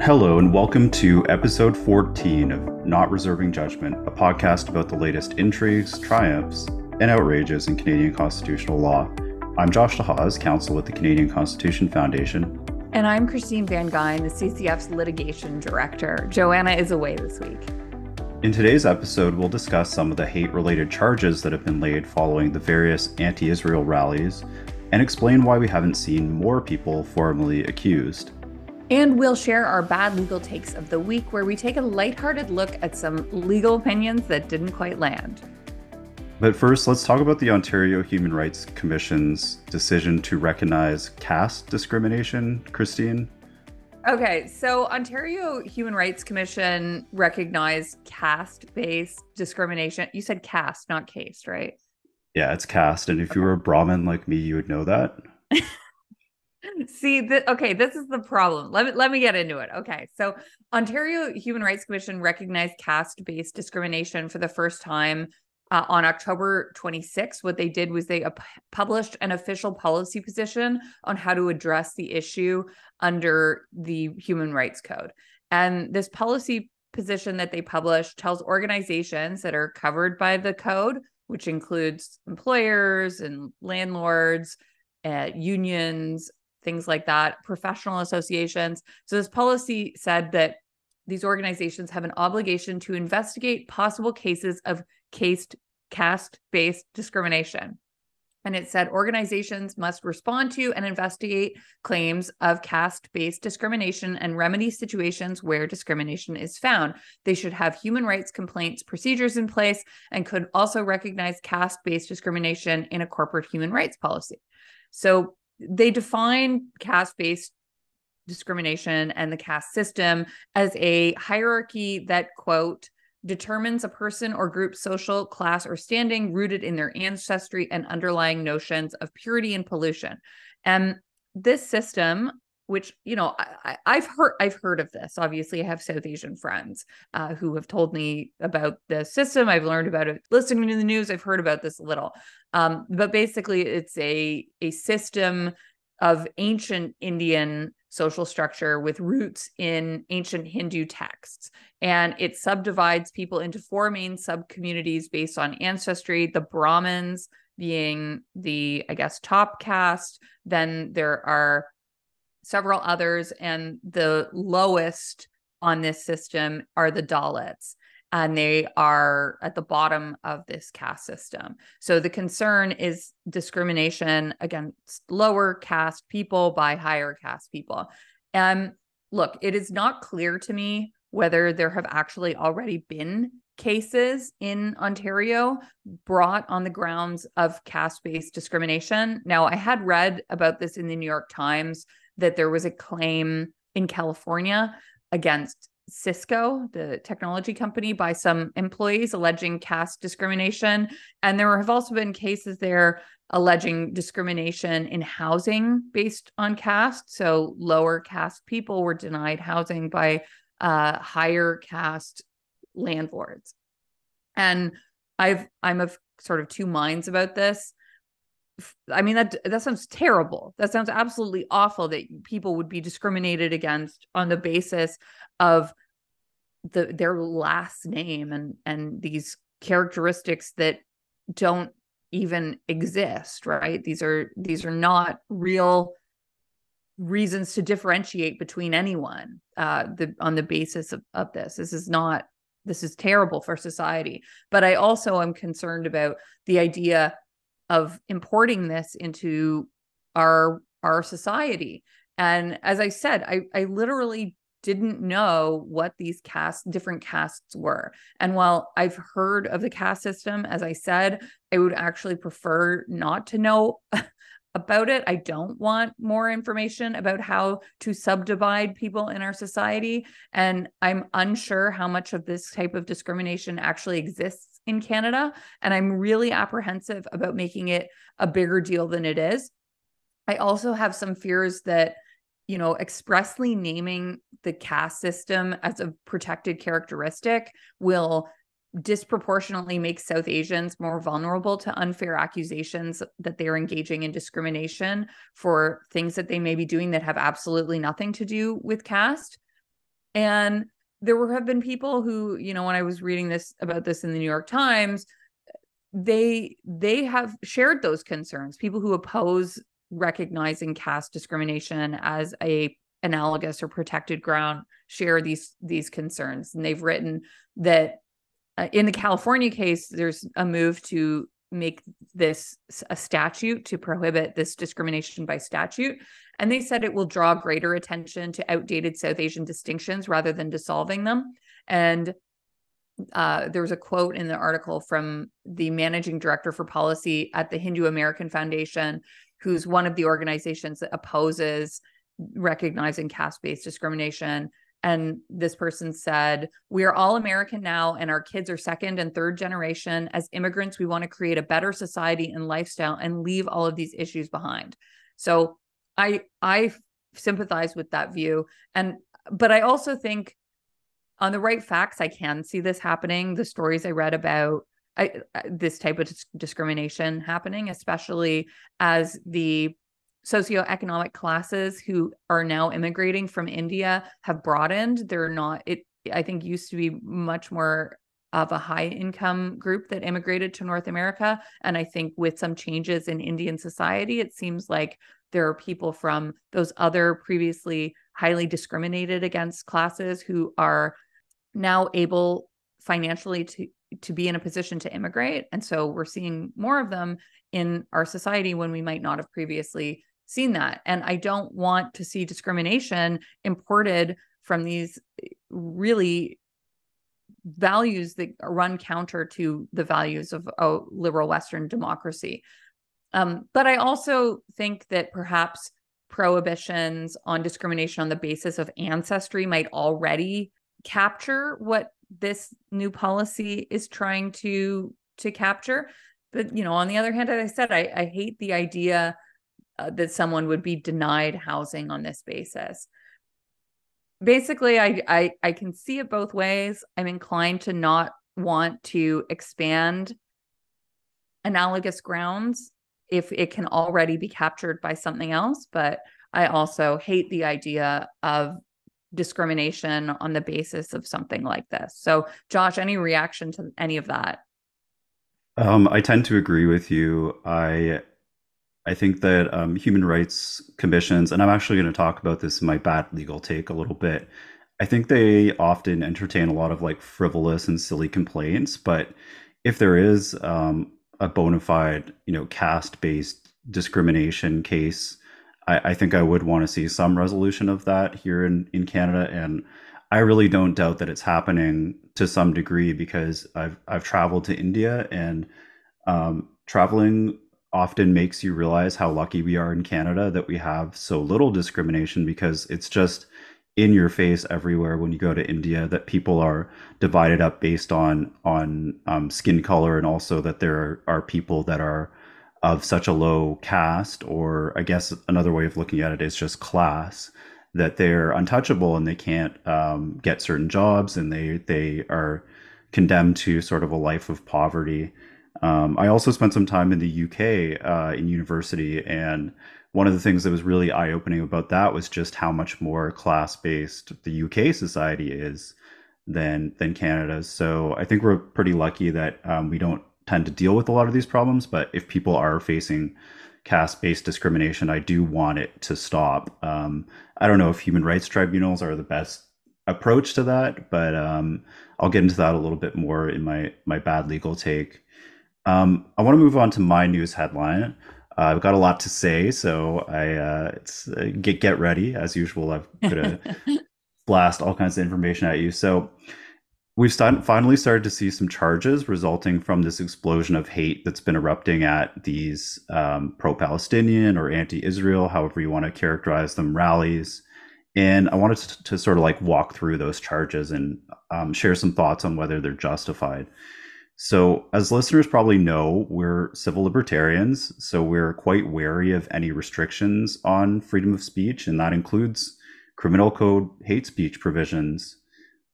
Hello, and welcome to episode 14 of Not Reserving Judgment, a podcast about the latest intrigues, triumphs, and outrages in Canadian constitutional law. I'm Josh Dehaas, counsel with the Canadian Constitution Foundation. And I'm Christine Van Geyn, the CCF's litigation director. Joanna is away this week. In today's episode, we'll discuss some of the hate related charges that have been laid following the various anti Israel rallies and explain why we haven't seen more people formally accused. And we'll share our bad legal takes of the week, where we take a lighthearted look at some legal opinions that didn't quite land. But first, let's talk about the Ontario Human Rights Commission's decision to recognize caste discrimination, Christine. Okay, so Ontario Human Rights Commission recognized caste-based discrimination. You said caste, not caste, right? Yeah, it's caste, and if you were a Brahmin like me, you would know that. See, th- okay, this is the problem. Let me let me get into it. Okay, so Ontario Human Rights Commission recognized caste-based discrimination for the first time uh, on October 26. What they did was they published an official policy position on how to address the issue under the Human Rights Code, and this policy position that they published tells organizations that are covered by the code, which includes employers and landlords. Uh, unions, things like that, professional associations. So this policy said that these organizations have an obligation to investigate possible cases of caste caste based discrimination. And it said organizations must respond to and investigate claims of caste based discrimination and remedy situations where discrimination is found. They should have human rights complaints procedures in place and could also recognize caste based discrimination in a corporate human rights policy. So they define caste based discrimination and the caste system as a hierarchy that, quote, determines a person or group's social class or standing rooted in their ancestry and underlying notions of purity and pollution. And this system which you know I, have heard I've heard of this. Obviously, I have South Asian friends uh, who have told me about the system. I've learned about it listening to the news. I've heard about this a little, um, but basically, it's a a system of ancient Indian social structure with roots in ancient Hindu texts, and it subdivides people into four main sub communities based on ancestry. The Brahmins being the I guess top caste. Then there are several others, and the lowest on this system are the Dalits. And they are at the bottom of this caste system. So the concern is discrimination against lower caste people by higher caste people. And look, it is not clear to me whether there have actually already been cases in Ontario brought on the grounds of caste based discrimination. Now, I had read about this in the New York Times that there was a claim in California against Cisco, the technology company, by some employees alleging caste discrimination. And there have also been cases there alleging discrimination in housing based on caste. So lower caste people were denied housing by uh, higher caste landlords. And I've I'm of sort of two minds about this. I mean that that sounds terrible. That sounds absolutely awful that people would be discriminated against on the basis of the their last name and and these characteristics that don't even exist, right? These are these are not real reasons to differentiate between anyone uh the on the basis of, of this. This is not this is terrible for society. But I also am concerned about the idea of importing this into our our society. And as i said i i literally didn't know what these caste different castes were. And while i've heard of the caste system as i said i would actually prefer not to know about it. I don't want more information about how to subdivide people in our society. And i'm unsure how much of this type of discrimination actually exists in Canada. And I'm really apprehensive about making it a bigger deal than it is. I also have some fears that, you know, expressly naming the caste system as a protected characteristic will disproportionately make South Asians more vulnerable to unfair accusations that they are engaging in discrimination for things that they may be doing that have absolutely nothing to do with caste. And there were, have been people who, you know, when I was reading this about this in the New York Times, they they have shared those concerns. People who oppose recognizing caste discrimination as a analogous or protected ground share these these concerns and they've written that uh, in the California case there's a move to make this a statute to prohibit this discrimination by statute and they said it will draw greater attention to outdated south asian distinctions rather than dissolving them and uh, there was a quote in the article from the managing director for policy at the hindu american foundation who's one of the organizations that opposes recognizing caste based discrimination. And this person said, We are all American now, and our kids are second and third generation. As immigrants, we want to create a better society and lifestyle and leave all of these issues behind. So I I sympathize with that view. And but I also think on the right facts, I can see this happening. The stories I read about I, this type of discrimination happening, especially as the socioeconomic classes who are now immigrating from India have broadened. They're not, it, I think, used to be much more of a high income group that immigrated to North America. And I think with some changes in Indian society, it seems like there are people from those other previously highly discriminated against classes who are now able financially to to be in a position to immigrate and so we're seeing more of them in our society when we might not have previously seen that. And I don't want to see discrimination imported from these really values that run counter to the values of a liberal Western democracy. Um, but I also think that perhaps prohibitions on discrimination on the basis of ancestry might already capture what this new policy is trying to to capture but you know on the other hand as i said i, I hate the idea uh, that someone would be denied housing on this basis. Basically, I, I I can see it both ways. I'm inclined to not want to expand analogous grounds if it can already be captured by something else, but I also hate the idea of discrimination on the basis of something like this. So, Josh, any reaction to any of that? Um, I tend to agree with you. I I think that um, human rights commissions, and I'm actually going to talk about this in my bad legal take a little bit. I think they often entertain a lot of like frivolous and silly complaints, but if there is um, a bona fide, you know, caste-based discrimination case, I, I think I would want to see some resolution of that here in in Canada, and I really don't doubt that it's happening to some degree because I've I've traveled to India and um, traveling often makes you realize how lucky we are in Canada that we have so little discrimination because it's just in your face everywhere when you go to India that people are divided up based on on um, skin color and also that there are, are people that are of such a low caste or I guess another way of looking at it is just class that they're untouchable and they can't um, get certain jobs and they they are condemned to sort of a life of poverty um, I also spent some time in the UK uh, in university, and one of the things that was really eye opening about that was just how much more class based the UK society is than than Canada. So I think we're pretty lucky that um, we don't tend to deal with a lot of these problems. But if people are facing caste based discrimination, I do want it to stop. Um, I don't know if human rights tribunals are the best approach to that, but um, I'll get into that a little bit more in my my bad legal take. Um, I want to move on to my news headline. Uh, I've got a lot to say, so I uh, it's uh, get get ready as usual. I'm gonna blast all kinds of information at you. So we've start, finally started to see some charges resulting from this explosion of hate that's been erupting at these um, pro-Palestinian or anti-Israel, however you want to characterize them, rallies. And I wanted to, to sort of like walk through those charges and um, share some thoughts on whether they're justified. So, as listeners probably know, we're civil libertarians, so we're quite wary of any restrictions on freedom of speech, and that includes criminal code hate speech provisions.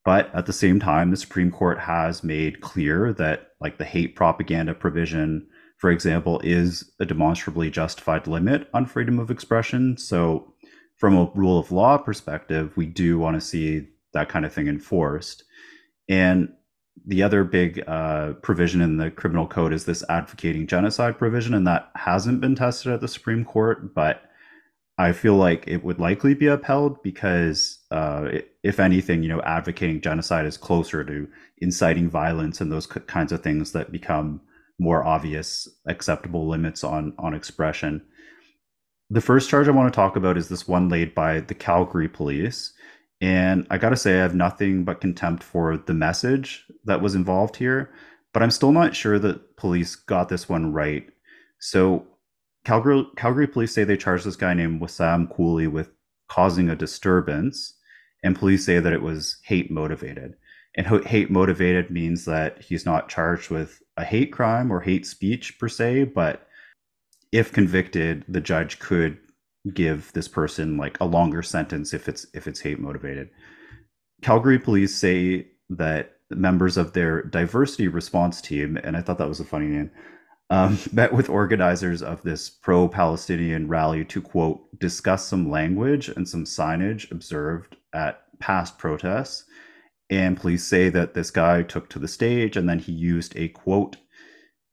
But at the same time, the Supreme Court has made clear that, like the hate propaganda provision, for example, is a demonstrably justified limit on freedom of expression. So, from a rule of law perspective, we do want to see that kind of thing enforced. And the other big uh, provision in the criminal code is this advocating genocide provision, and that hasn't been tested at the Supreme Court, but I feel like it would likely be upheld because, uh, if anything, you know, advocating genocide is closer to inciting violence and those kinds of things that become more obvious acceptable limits on on expression. The first charge I want to talk about is this one laid by the Calgary police. And I got to say, I have nothing but contempt for the message that was involved here, but I'm still not sure that police got this one right. So, Calgary, Calgary police say they charged this guy named Wesam Cooley with causing a disturbance, and police say that it was hate motivated. And hate motivated means that he's not charged with a hate crime or hate speech per se, but if convicted, the judge could give this person like a longer sentence if it's if it's hate motivated. Calgary police say that members of their diversity response team, and I thought that was a funny name, um, met with organizers of this pro Palestinian rally to quote, discuss some language and some signage observed at past protests. And police say that this guy took to the stage and then he used a quote,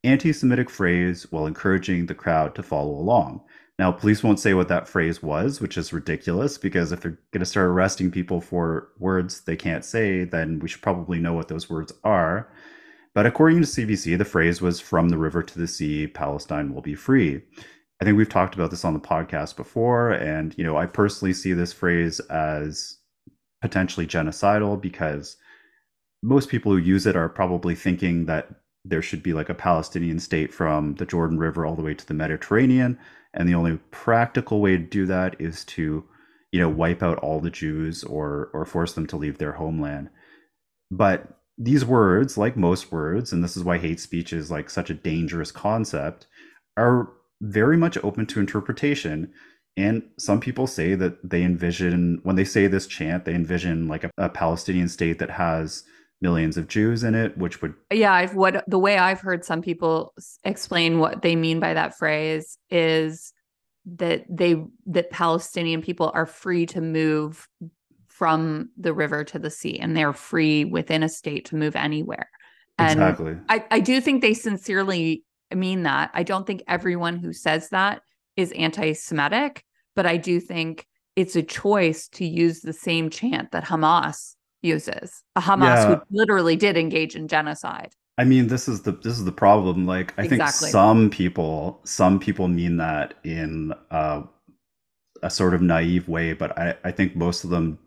anti Semitic phrase while encouraging the crowd to follow along. Now, police won't say what that phrase was, which is ridiculous because if they're going to start arresting people for words they can't say, then we should probably know what those words are. But according to CBC, the phrase was from the river to the sea, Palestine will be free. I think we've talked about this on the podcast before. And, you know, I personally see this phrase as potentially genocidal because most people who use it are probably thinking that there should be like a Palestinian state from the Jordan River all the way to the Mediterranean. And the only practical way to do that is to, you know, wipe out all the Jews or or force them to leave their homeland. But these words, like most words, and this is why hate speech is like such a dangerous concept, are very much open to interpretation. And some people say that they envision, when they say this chant, they envision like a, a Palestinian state that has millions of Jews in it, which would. Yeah, I've what the way I've heard some people explain what they mean by that phrase is that they that Palestinian people are free to move from the river to the sea and they're free within a state to move anywhere. And exactly. I, I do think they sincerely mean that. I don't think everyone who says that is anti Semitic, but I do think it's a choice to use the same chant that Hamas uses. A Hamas yeah. who literally did engage in genocide. I mean, this is the this is the problem. Like, I exactly. think some people some people mean that in uh, a sort of naive way, but I, I think most of them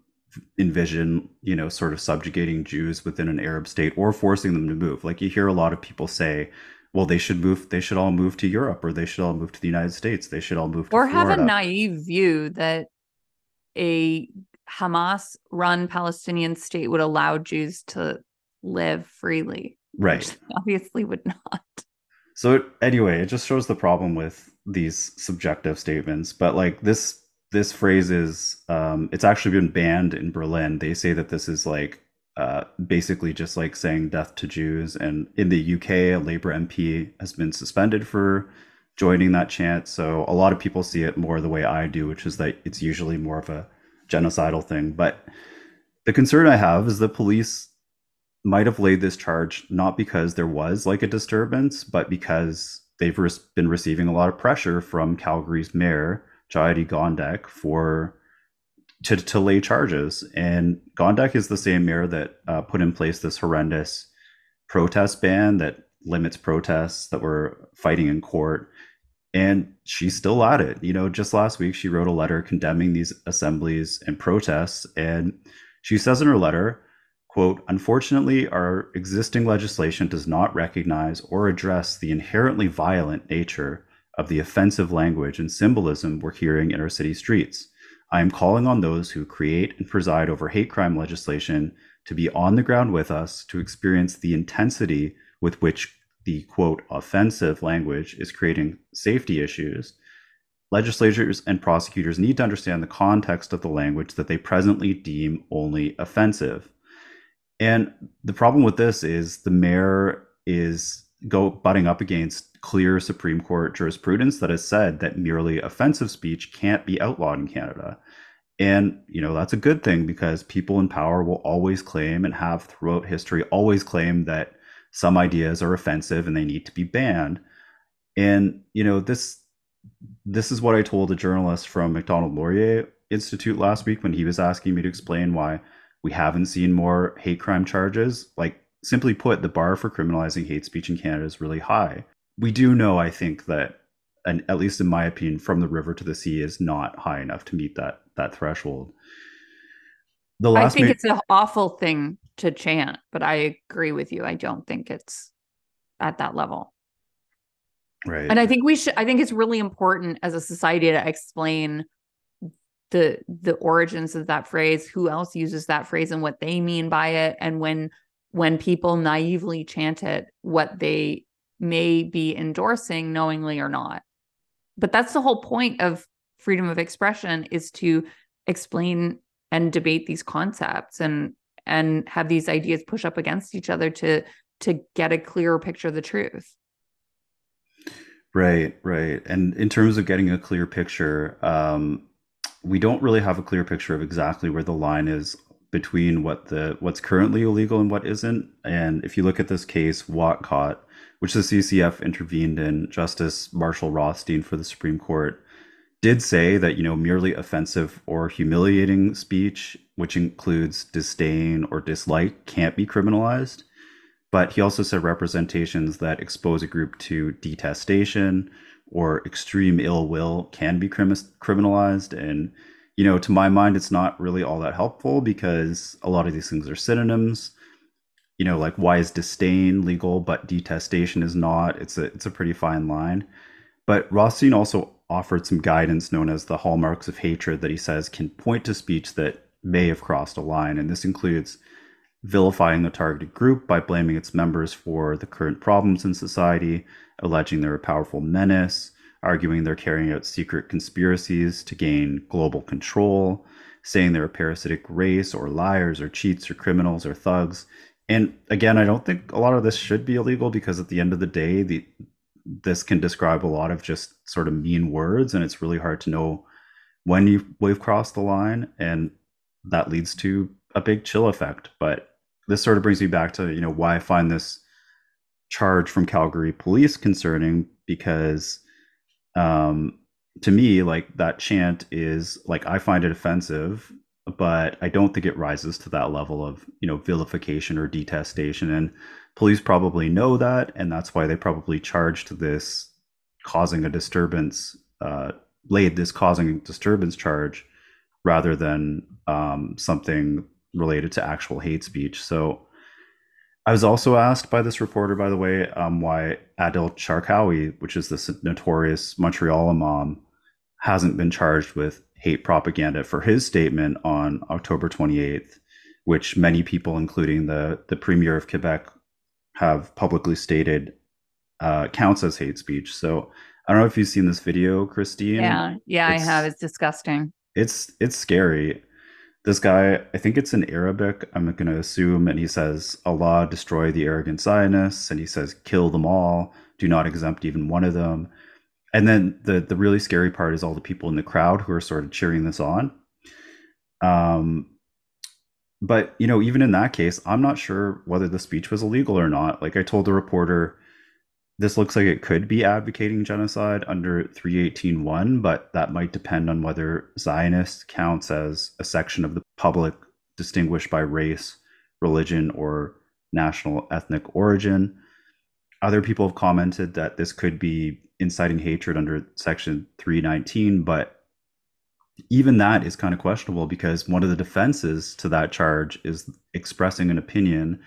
envision, you know, sort of subjugating Jews within an Arab state or forcing them to move. Like you hear a lot of people say, well, they should move, they should all move to Europe or they should all move to the United States. They should all move to Or Florida. have a naive view that a Hamas run Palestinian state would allow Jews to live freely. Right. Obviously would not. So anyway, it just shows the problem with these subjective statements. But like this this phrase is um, it's actually been banned in Berlin. They say that this is like uh, basically just like saying death to Jews. And in the UK, a Labour MP has been suspended for joining that chant. So a lot of people see it more the way I do, which is that it's usually more of a genocidal thing. But the concern I have is that police might have laid this charge not because there was like a disturbance, but because they've been receiving a lot of pressure from Calgary's mayor Jyoti Gondek for to, to lay charges. And Gondek is the same mayor that uh, put in place this horrendous protest ban that limits protests that were fighting in court. And she's still at it. You know, just last week, she wrote a letter condemning these assemblies and protests. And she says in her letter, quote, unfortunately, our existing legislation does not recognize or address the inherently violent nature of the offensive language and symbolism we're hearing in our city streets. I am calling on those who create and preside over hate crime legislation to be on the ground with us to experience the intensity with which the quote offensive language is creating safety issues. Legislators and prosecutors need to understand the context of the language that they presently deem only offensive. And the problem with this is the mayor is go butting up against clear Supreme Court jurisprudence that has said that merely offensive speech can't be outlawed in Canada. And, you know, that's a good thing because people in power will always claim and have throughout history always claim that some ideas are offensive and they need to be banned. And, you know, this this is what I told a journalist from Macdonald Laurier Institute last week when he was asking me to explain why we haven't seen more hate crime charges. Like, simply put, the bar for criminalizing hate speech in Canada is really high. We do know, I think, that, and at least in my opinion, from the river to the sea is not high enough to meet that that threshold. The last I think ma- it's an awful thing to chant, but I agree with you. I don't think it's at that level. Right. And I think we should I think it's really important as a society to explain the the origins of that phrase, who else uses that phrase and what they mean by it and when when people naively chant it what they may be endorsing knowingly or not. But that's the whole point of freedom of expression is to explain and debate these concepts and and have these ideas push up against each other to to get a clearer picture of the truth. Right, right. And in terms of getting a clear picture, um, we don't really have a clear picture of exactly where the line is between what the what's currently illegal and what isn't. And if you look at this case, Whatcott, which the CCF intervened in, Justice Marshall Rothstein for the Supreme Court did say that you know merely offensive or humiliating speech, which includes disdain or dislike, can't be criminalized. But he also said representations that expose a group to detestation or extreme ill will can be crim- criminalized. And, you know, to my mind, it's not really all that helpful because a lot of these things are synonyms. You know, like why is disdain legal but detestation is not? It's a it's a pretty fine line. But Rothstein also offered some guidance known as the hallmarks of hatred that he says can point to speech that may have crossed a line. And this includes vilifying the targeted group by blaming its members for the current problems in society, alleging they're a powerful menace, arguing they're carrying out secret conspiracies to gain global control, saying they're a parasitic race or liars or cheats or criminals or thugs. And again, I don't think a lot of this should be illegal because at the end of the day, the this can describe a lot of just sort of mean words and it's really hard to know when you we've crossed the line and that leads to a big chill effect. But this sort of brings me back to you know why I find this charge from Calgary police concerning because um, to me like that chant is like I find it offensive, but I don't think it rises to that level of you know vilification or detestation, and police probably know that, and that's why they probably charged this causing a disturbance, uh, laid this causing disturbance charge rather than um, something related to actual hate speech. So I was also asked by this reporter, by the way, um, why Adil Charkaoui, which is this notorious Montreal imam, hasn't been charged with hate propaganda for his statement on October 28th, which many people, including the, the premier of Quebec, have publicly stated uh, counts as hate speech. So I don't know if you've seen this video, Christine. Yeah, yeah, it's, I have. It's disgusting. It's it's scary this guy, I think it's in Arabic, I'm going to assume, and he says, Allah destroy the arrogant Zionists, and he says, kill them all, do not exempt even one of them. And then the the really scary part is all the people in the crowd who are sort of cheering this on. Um, but you know, even in that case, I'm not sure whether the speech was illegal or not. Like I told the reporter, this looks like it could be advocating genocide under 318.1, but that might depend on whether Zionist counts as a section of the public distinguished by race, religion, or national ethnic origin. Other people have commented that this could be inciting hatred under section 319, but even that is kind of questionable because one of the defenses to that charge is expressing an opinion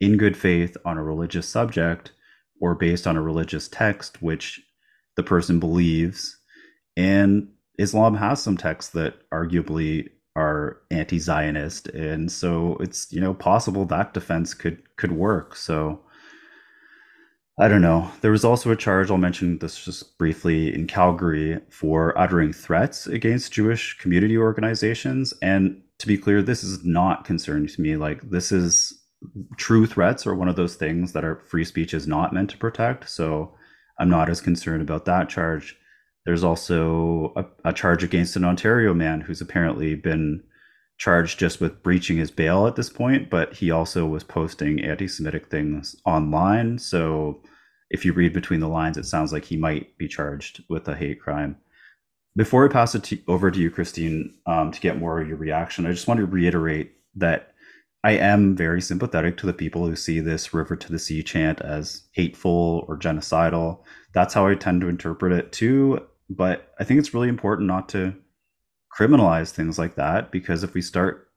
in good faith on a religious subject or based on a religious text which the person believes. And islam has some texts that arguably are anti-zionist and so it's you know possible that defense could could work. So I don't know. There was also a charge, I'll mention this just briefly, in Calgary for uttering threats against Jewish community organizations. And to be clear, this is not concerning to me. Like, this is true threats are one of those things that our free speech is not meant to protect. So I'm not as concerned about that charge. There's also a, a charge against an Ontario man who's apparently been charged just with breaching his bail at this point, but he also was posting anti Semitic things online. So if you read between the lines, it sounds like he might be charged with a hate crime. Before I pass it to, over to you, Christine, um, to get more of your reaction, I just want to reiterate that I am very sympathetic to the people who see this river to the sea chant as hateful or genocidal. That's how I tend to interpret it too. But I think it's really important not to criminalize things like that because if we start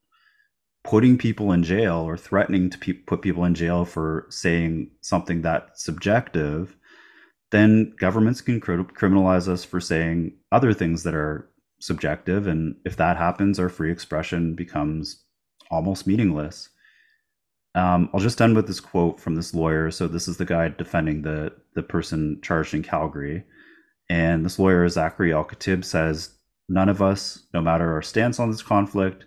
putting people in jail or threatening to pe- put people in jail for saying something that subjective, then governments can cr- criminalize us for saying other things that are subjective. And if that happens, our free expression becomes almost meaningless. Um, I'll just end with this quote from this lawyer. So this is the guy defending the the person charged in Calgary, and this lawyer Zachary Al Khatib says None of us, no matter our stance on this conflict,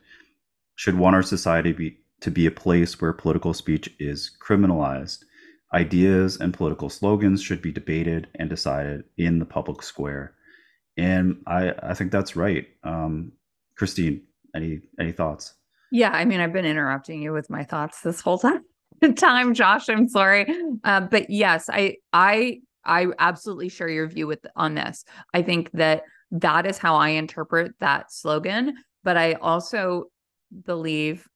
should want our society be, to be a place where political speech is criminalized. Ideas and political slogans should be debated and decided in the public square. And I, I think that's right. Um, Christine, any any thoughts? Yeah, I mean, I've been interrupting you with my thoughts this whole time. time, Josh. I'm sorry, uh, but yes, I I I absolutely share your view with on this. I think that that is how I interpret that slogan. But I also believe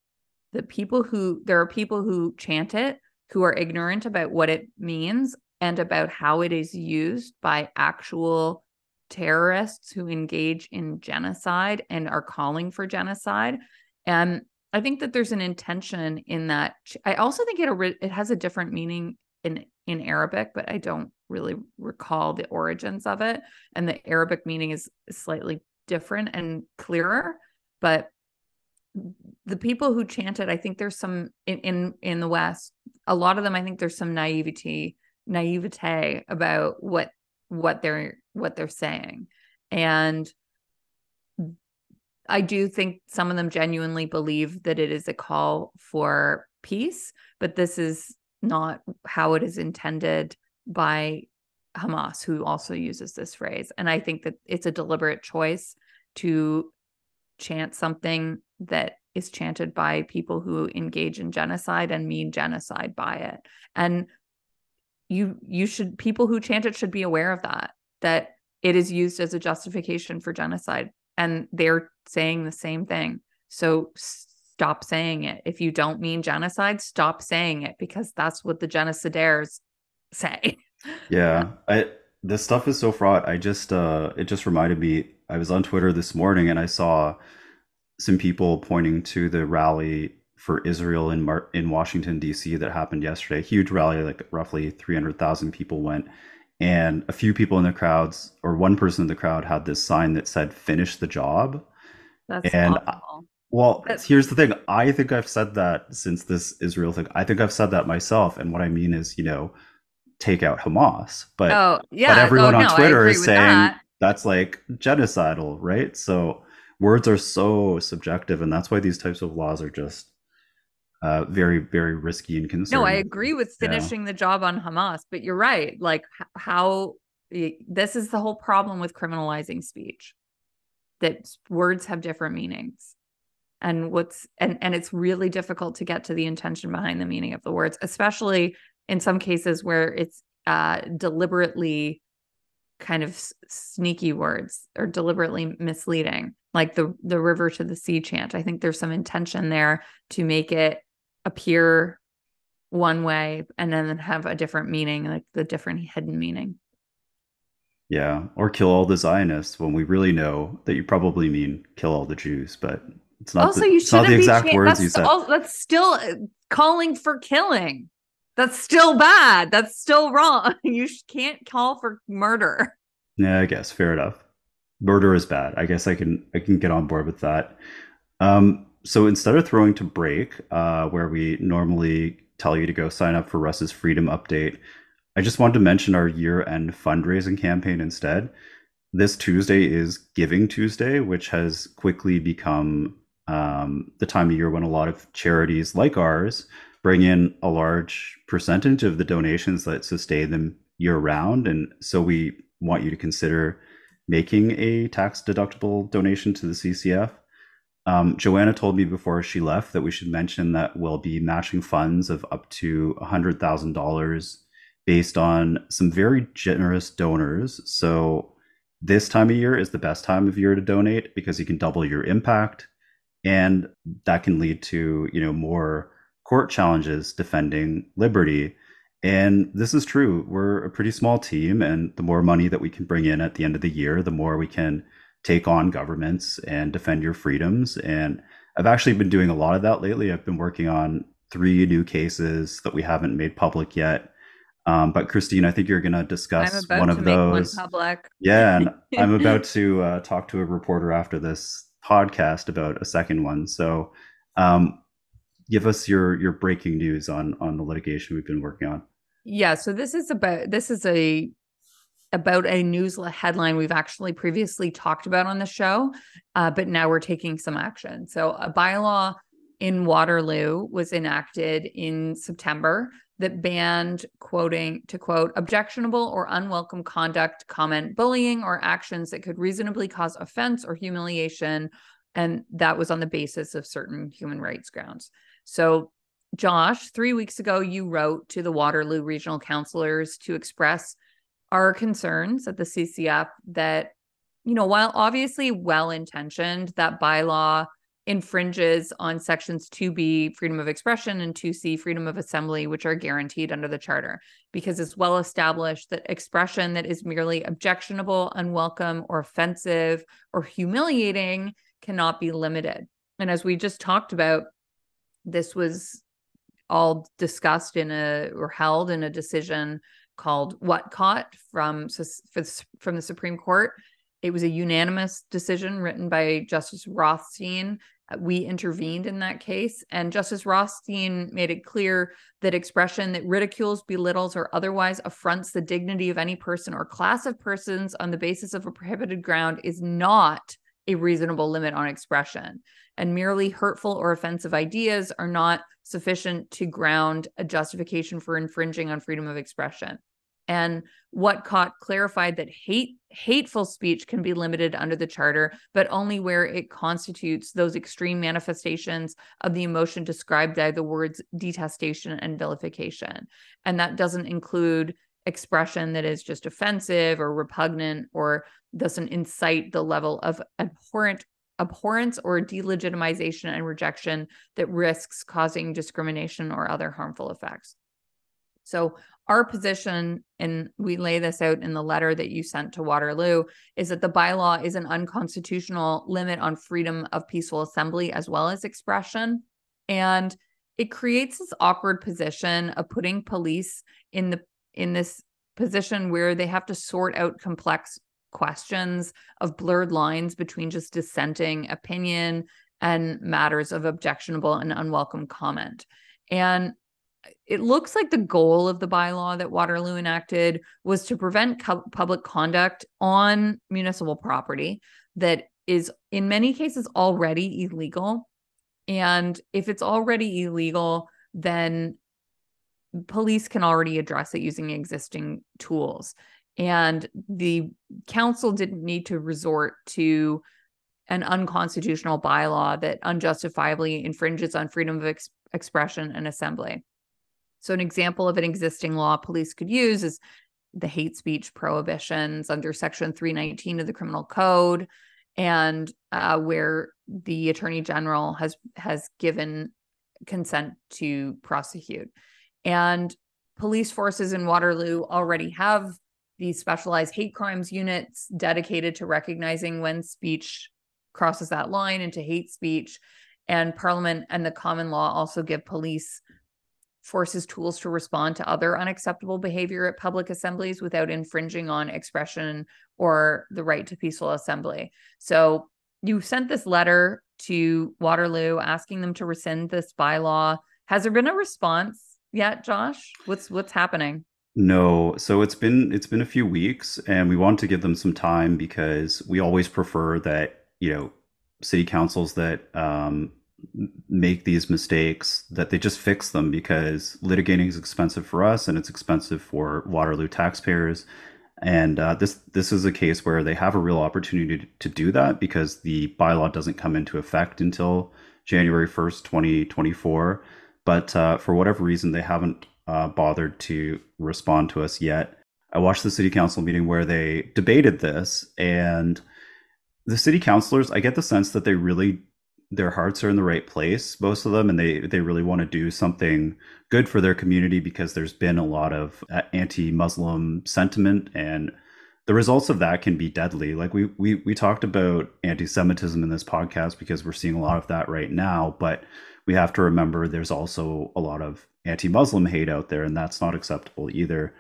that people who, there are people who chant it who are ignorant about what it means and about how it is used by actual terrorists who engage in genocide and are calling for genocide. And I think that there's an intention in that. I also think it it has a different meaning in in Arabic, but I don't really recall the origins of it. And the Arabic meaning is slightly different and clearer. But the people who chanted, I think there's some in, in in the West, a lot of them, I think there's some naivety, naivete about what what they're what they're saying. And I do think some of them genuinely believe that it is a call for peace, but this is not how it is intended by Hamas, who also uses this phrase. And I think that it's a deliberate choice to chant something that is chanted by people who engage in genocide and mean genocide by it. And you you should people who chant it should be aware of that that it is used as a justification for genocide and they're saying the same thing. So stop saying it. If you don't mean genocide, stop saying it because that's what the genocidaires say. Yeah. I this stuff is so fraught. I just uh it just reminded me I was on Twitter this morning and I saw some people pointing to the rally for Israel in Mar- in Washington D.C. that happened yesterday. A Huge rally, like roughly 300,000 people went, and a few people in the crowds, or one person in the crowd, had this sign that said "Finish the job." That's and. Well, but, here's the thing. I think I've said that since this Israel thing. I think I've said that myself. And what I mean is, you know, take out Hamas. But, oh, yeah. but everyone oh, on Twitter is saying that. that's like genocidal, right? So words are so subjective. And that's why these types of laws are just uh, very, very risky and concerning. No, I agree with finishing yeah. the job on Hamas. But you're right. Like, how this is the whole problem with criminalizing speech that words have different meanings and what's and and it's really difficult to get to the intention behind the meaning of the words especially in some cases where it's uh deliberately kind of sneaky words or deliberately misleading like the the river to the sea chant i think there's some intention there to make it appear one way and then have a different meaning like the different hidden meaning yeah or kill all the zionists when we really know that you probably mean kill all the jews but it's not also the, you shouldn't the exact be, words you said. All, that's still uh, calling for killing. That's still bad. That's still wrong. You can't call for murder. Yeah, I guess fair enough. Murder is bad. I guess I can I can get on board with that. Um, so instead of throwing to break, uh, where we normally tell you to go sign up for Russ's Freedom Update, I just wanted to mention our year-end fundraising campaign instead. This Tuesday is Giving Tuesday, which has quickly become um, the time of year when a lot of charities like ours bring in a large percentage of the donations that sustain them year round. And so we want you to consider making a tax deductible donation to the CCF. Um, Joanna told me before she left that we should mention that we'll be matching funds of up to $100,000 based on some very generous donors. So this time of year is the best time of year to donate because you can double your impact and that can lead to, you know, more court challenges defending liberty. And this is true. We're a pretty small team and the more money that we can bring in at the end of the year, the more we can take on governments and defend your freedoms. And I've actually been doing a lot of that lately. I've been working on three new cases that we haven't made public yet um, but Christine, I think you're going to discuss one of those. One public. Yeah, and I'm about to uh, talk to a reporter after this podcast about a second one. So, um, give us your your breaking news on on the litigation we've been working on. Yeah, so this is about this is a about a news headline we've actually previously talked about on the show, uh, but now we're taking some action. So, a bylaw in Waterloo was enacted in September that banned quoting to quote objectionable or unwelcome conduct, comment, bullying, or actions that could reasonably cause offense or humiliation. And that was on the basis of certain human rights grounds. So, Josh, three weeks ago, you wrote to the Waterloo regional councilors to express our concerns at the CCF that, you know, while obviously well intentioned, that bylaw infringes on sections 2b freedom of expression and 2c freedom of assembly which are guaranteed under the charter because it's well established that expression that is merely objectionable unwelcome or offensive or humiliating cannot be limited. And as we just talked about this was all discussed in a or held in a decision called Whatcott from from the Supreme Court it was a unanimous decision written by Justice Rothstein. Uh, we intervened in that case, and Justice Rothstein made it clear that expression that ridicules, belittles, or otherwise affronts the dignity of any person or class of persons on the basis of a prohibited ground is not a reasonable limit on expression. And merely hurtful or offensive ideas are not sufficient to ground a justification for infringing on freedom of expression. And Whatcott clarified that hate hateful speech can be limited under the charter, but only where it constitutes those extreme manifestations of the emotion described by the words detestation and vilification. And that doesn't include expression that is just offensive or repugnant or doesn't incite the level of abhorrent abhorrence or delegitimization and rejection that risks causing discrimination or other harmful effects. So our position, and we lay this out in the letter that you sent to Waterloo, is that the bylaw is an unconstitutional limit on freedom of peaceful assembly as well as expression. And it creates this awkward position of putting police in the in this position where they have to sort out complex questions of blurred lines between just dissenting opinion and matters of objectionable and unwelcome comment. And it looks like the goal of the bylaw that Waterloo enacted was to prevent co- public conduct on municipal property that is in many cases already illegal. And if it's already illegal, then police can already address it using existing tools. And the council didn't need to resort to an unconstitutional bylaw that unjustifiably infringes on freedom of ex- expression and assembly. So, an example of an existing law police could use is the hate speech prohibitions under Section 319 of the Criminal Code, and uh, where the Attorney General has has given consent to prosecute. And police forces in Waterloo already have these specialized hate crimes units dedicated to recognizing when speech crosses that line into hate speech. And Parliament and the common law also give police forces tools to respond to other unacceptable behavior at public assemblies without infringing on expression or the right to peaceful assembly. So you sent this letter to Waterloo asking them to rescind this bylaw. Has there been a response yet, Josh? What's what's happening? No, so it's been it's been a few weeks and we want to give them some time because we always prefer that, you know, city councils that um make these mistakes that they just fix them because litigating is expensive for us and it's expensive for Waterloo taxpayers. And uh, this this is a case where they have a real opportunity to, to do that because the bylaw doesn't come into effect until January 1st, 2024. But uh, for whatever reason, they haven't uh, bothered to respond to us yet. I watched the city council meeting where they debated this, and the city councilors, I get the sense that they really their hearts are in the right place, most of them, and they they really want to do something good for their community because there's been a lot of uh, anti-Muslim sentiment, and the results of that can be deadly. Like we we we talked about anti-Semitism in this podcast because we're seeing a lot of that right now, but we have to remember there's also a lot of anti-Muslim hate out there, and that's not acceptable either.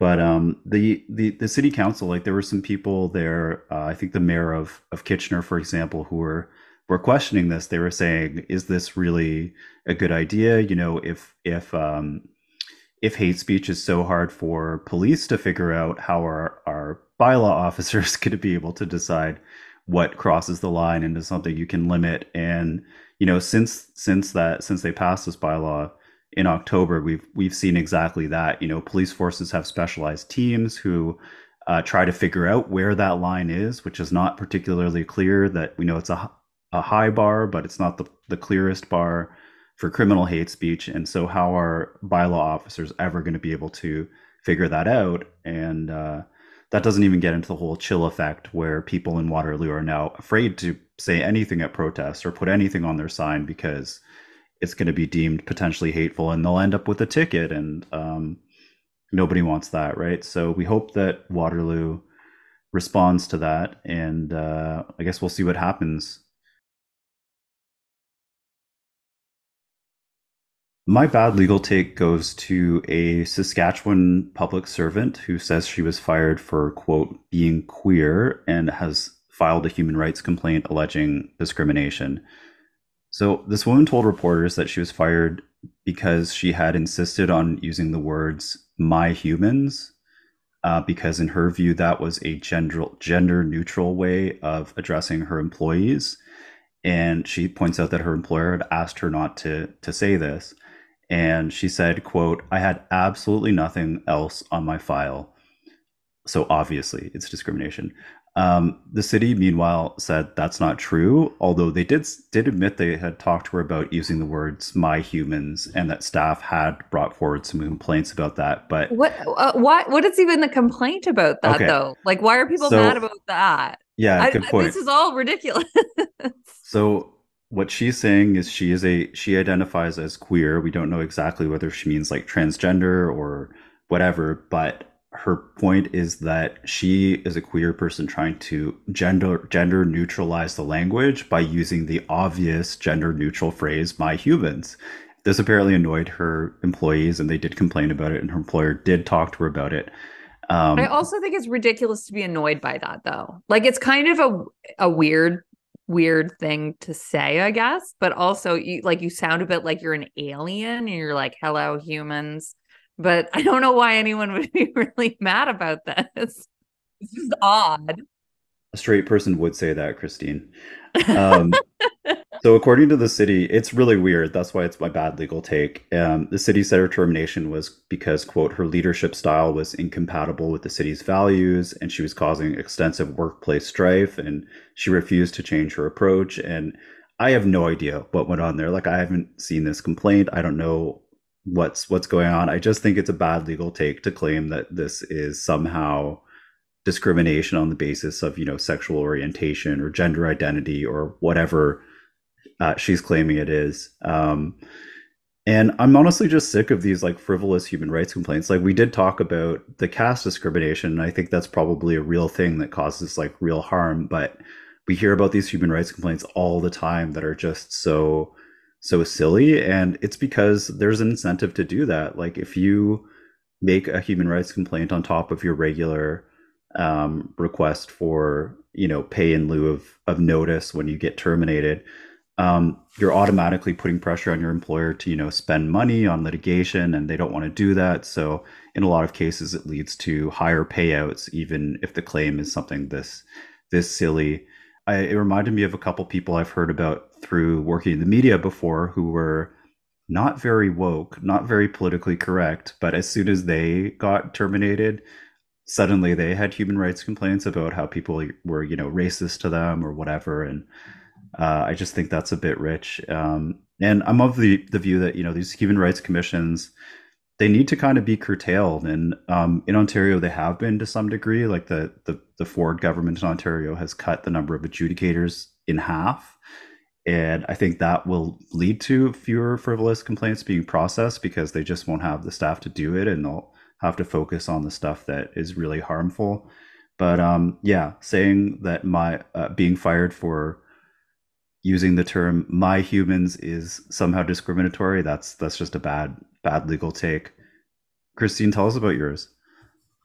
But um, the the the city council, like there were some people there. Uh, I think the mayor of of Kitchener, for example, who were were questioning this, they were saying, "Is this really a good idea? You know, if if um, if hate speech is so hard for police to figure out, how are our bylaw officers going to be able to decide what crosses the line into something you can limit?" And you know, since since that since they passed this bylaw in October, we've we've seen exactly that. You know, police forces have specialized teams who uh, try to figure out where that line is, which is not particularly clear. That we know it's a a high bar, but it's not the, the clearest bar for criminal hate speech. And so, how are bylaw officers ever going to be able to figure that out? And uh, that doesn't even get into the whole chill effect where people in Waterloo are now afraid to say anything at protests or put anything on their sign because it's going to be deemed potentially hateful and they'll end up with a ticket. And um, nobody wants that, right? So, we hope that Waterloo responds to that. And uh, I guess we'll see what happens My bad legal take goes to a Saskatchewan public servant who says she was fired for, quote, being queer and has filed a human rights complaint alleging discrimination. So, this woman told reporters that she was fired because she had insisted on using the words my humans, uh, because in her view, that was a gender, gender neutral way of addressing her employees. And she points out that her employer had asked her not to, to say this. And she said quote i had absolutely nothing else on my file. So obviously it's discrimination um, the city meanwhile said that's not true although they did did admit they had talked to her about using the words my humans and that staff had brought forward some complaints about that but what uh, what what is even the complaint about that okay. though like why are people so, mad about that yeah good point this is all ridiculous so what she's saying is she is a she identifies as queer. We don't know exactly whether she means like transgender or whatever, but her point is that she is a queer person trying to gender gender neutralize the language by using the obvious gender neutral phrase my humans. This apparently annoyed her employees and they did complain about it and her employer did talk to her about it. Um, i also think it's ridiculous to be annoyed by that though. Like it's kind of a, a weird weird thing to say, I guess, but also you like you sound a bit like you're an alien and you're like, hello, humans. But I don't know why anyone would be really mad about this. This is odd. A straight person would say that, Christine. Um, so, according to the city, it's really weird. That's why it's my bad legal take. Um, the city said her termination was because, quote, her leadership style was incompatible with the city's values and she was causing extensive workplace strife and she refused to change her approach. And I have no idea what went on there. Like, I haven't seen this complaint. I don't know what's what's going on. I just think it's a bad legal take to claim that this is somehow discrimination on the basis of you know sexual orientation or gender identity or whatever uh, she's claiming it is. Um, and I'm honestly just sick of these like frivolous human rights complaints. Like we did talk about the caste discrimination, and I think that's probably a real thing that causes like real harm. But we hear about these human rights complaints all the time that are just so so silly, and it's because there's an incentive to do that. Like if you make a human rights complaint on top of your regular um, request for you know pay in lieu of of notice when you get terminated um, you're automatically putting pressure on your employer to you know spend money on litigation and they don't want to do that so in a lot of cases it leads to higher payouts even if the claim is something this this silly I, it reminded me of a couple people i've heard about through working in the media before who were not very woke not very politically correct but as soon as they got terminated suddenly they had human rights complaints about how people were, you know, racist to them or whatever. And uh, I just think that's a bit rich. Um, and I'm of the the view that you know these human rights commissions they need to kind of be curtailed. And um, in Ontario, they have been to some degree. Like the, the the Ford government in Ontario has cut the number of adjudicators in half. And I think that will lead to fewer frivolous complaints being processed because they just won't have the staff to do it and they'll have to focus on the stuff that is really harmful. But um, yeah, saying that my uh, being fired for using the term "my humans" is somehow discriminatory. That's that's just a bad bad legal take. Christine, tell us about yours.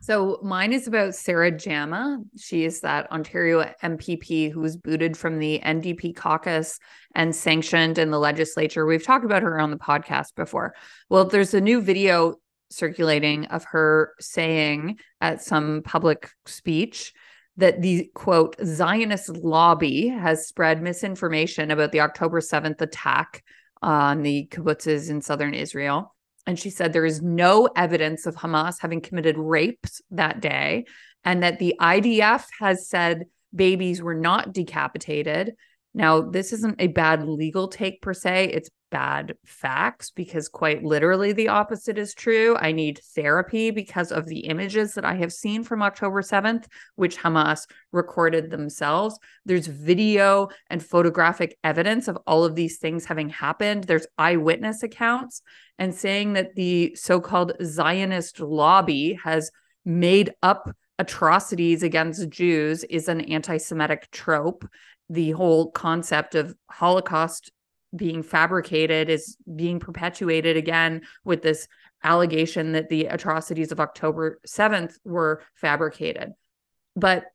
So mine is about Sarah Jama. She is that Ontario MPP who was booted from the NDP caucus and sanctioned in the legislature. We've talked about her on the podcast before. Well, there's a new video circulating of her saying at some public speech that the quote Zionist lobby has spread misinformation about the October 7th attack on the kibbutzes in southern Israel. And she said there is no evidence of Hamas having committed rapes that day, and that the IDF has said babies were not decapitated. Now, this isn't a bad legal take per se, it's bad facts because quite literally the opposite is true. I need therapy because of the images that I have seen from October 7th, which Hamas recorded themselves. There's video and photographic evidence of all of these things having happened. There's eyewitness accounts and saying that the so called Zionist lobby has made up atrocities against Jews is an anti Semitic trope. The whole concept of Holocaust being fabricated is being perpetuated again with this allegation that the atrocities of October 7th were fabricated. But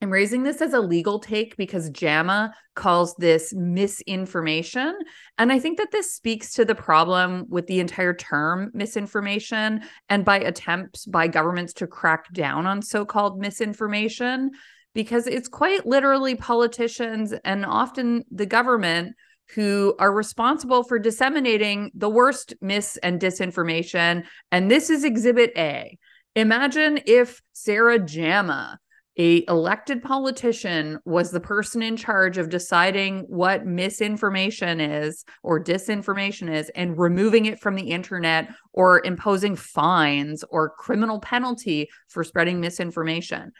I'm raising this as a legal take because Jama calls this misinformation. And I think that this speaks to the problem with the entire term misinformation and by attempts by governments to crack down on so called misinformation, because it's quite literally politicians and often the government who are responsible for disseminating the worst mis and disinformation. And this is exhibit A. Imagine if Sarah Jama, a elected politician, was the person in charge of deciding what misinformation is or disinformation is and removing it from the internet or imposing fines or criminal penalty for spreading misinformation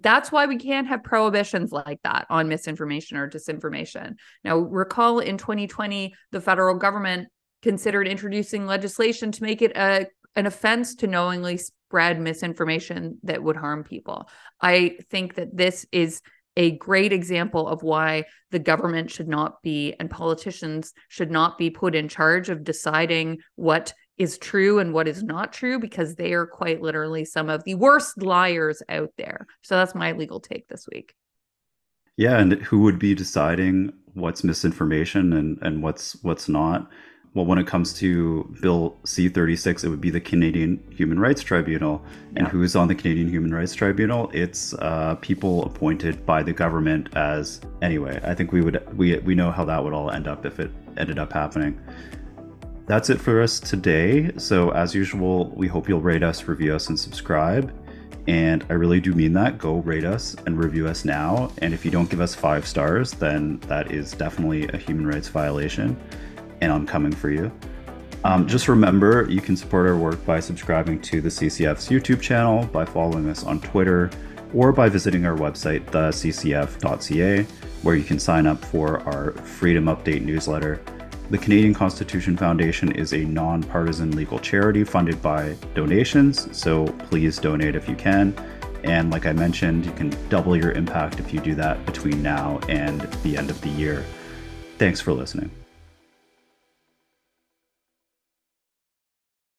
that's why we can't have prohibitions like that on misinformation or disinformation. Now, recall in 2020, the federal government considered introducing legislation to make it a an offense to knowingly spread misinformation that would harm people. I think that this is a great example of why the government should not be and politicians should not be put in charge of deciding what is true and what is not true because they are quite literally some of the worst liars out there. So that's my legal take this week. Yeah, and who would be deciding what's misinformation and and what's what's not? Well, when it comes to Bill C 36, it would be the Canadian Human Rights Tribunal. And who's on the Canadian Human Rights Tribunal? It's uh, people appointed by the government as. Anyway, I think we would we we know how that would all end up if it ended up happening. That's it for us today. So, as usual, we hope you'll rate us, review us, and subscribe. And I really do mean that. Go rate us and review us now. And if you don't give us five stars, then that is definitely a human rights violation. And I'm coming for you. Um, just remember, you can support our work by subscribing to the CCF's YouTube channel, by following us on Twitter, or by visiting our website, theccf.ca, where you can sign up for our Freedom Update newsletter the Canadian Constitution Foundation is a nonpartisan legal charity funded by donations, so please donate if you can. And like I mentioned, you can double your impact if you do that between now and the end of the year. Thanks for listening.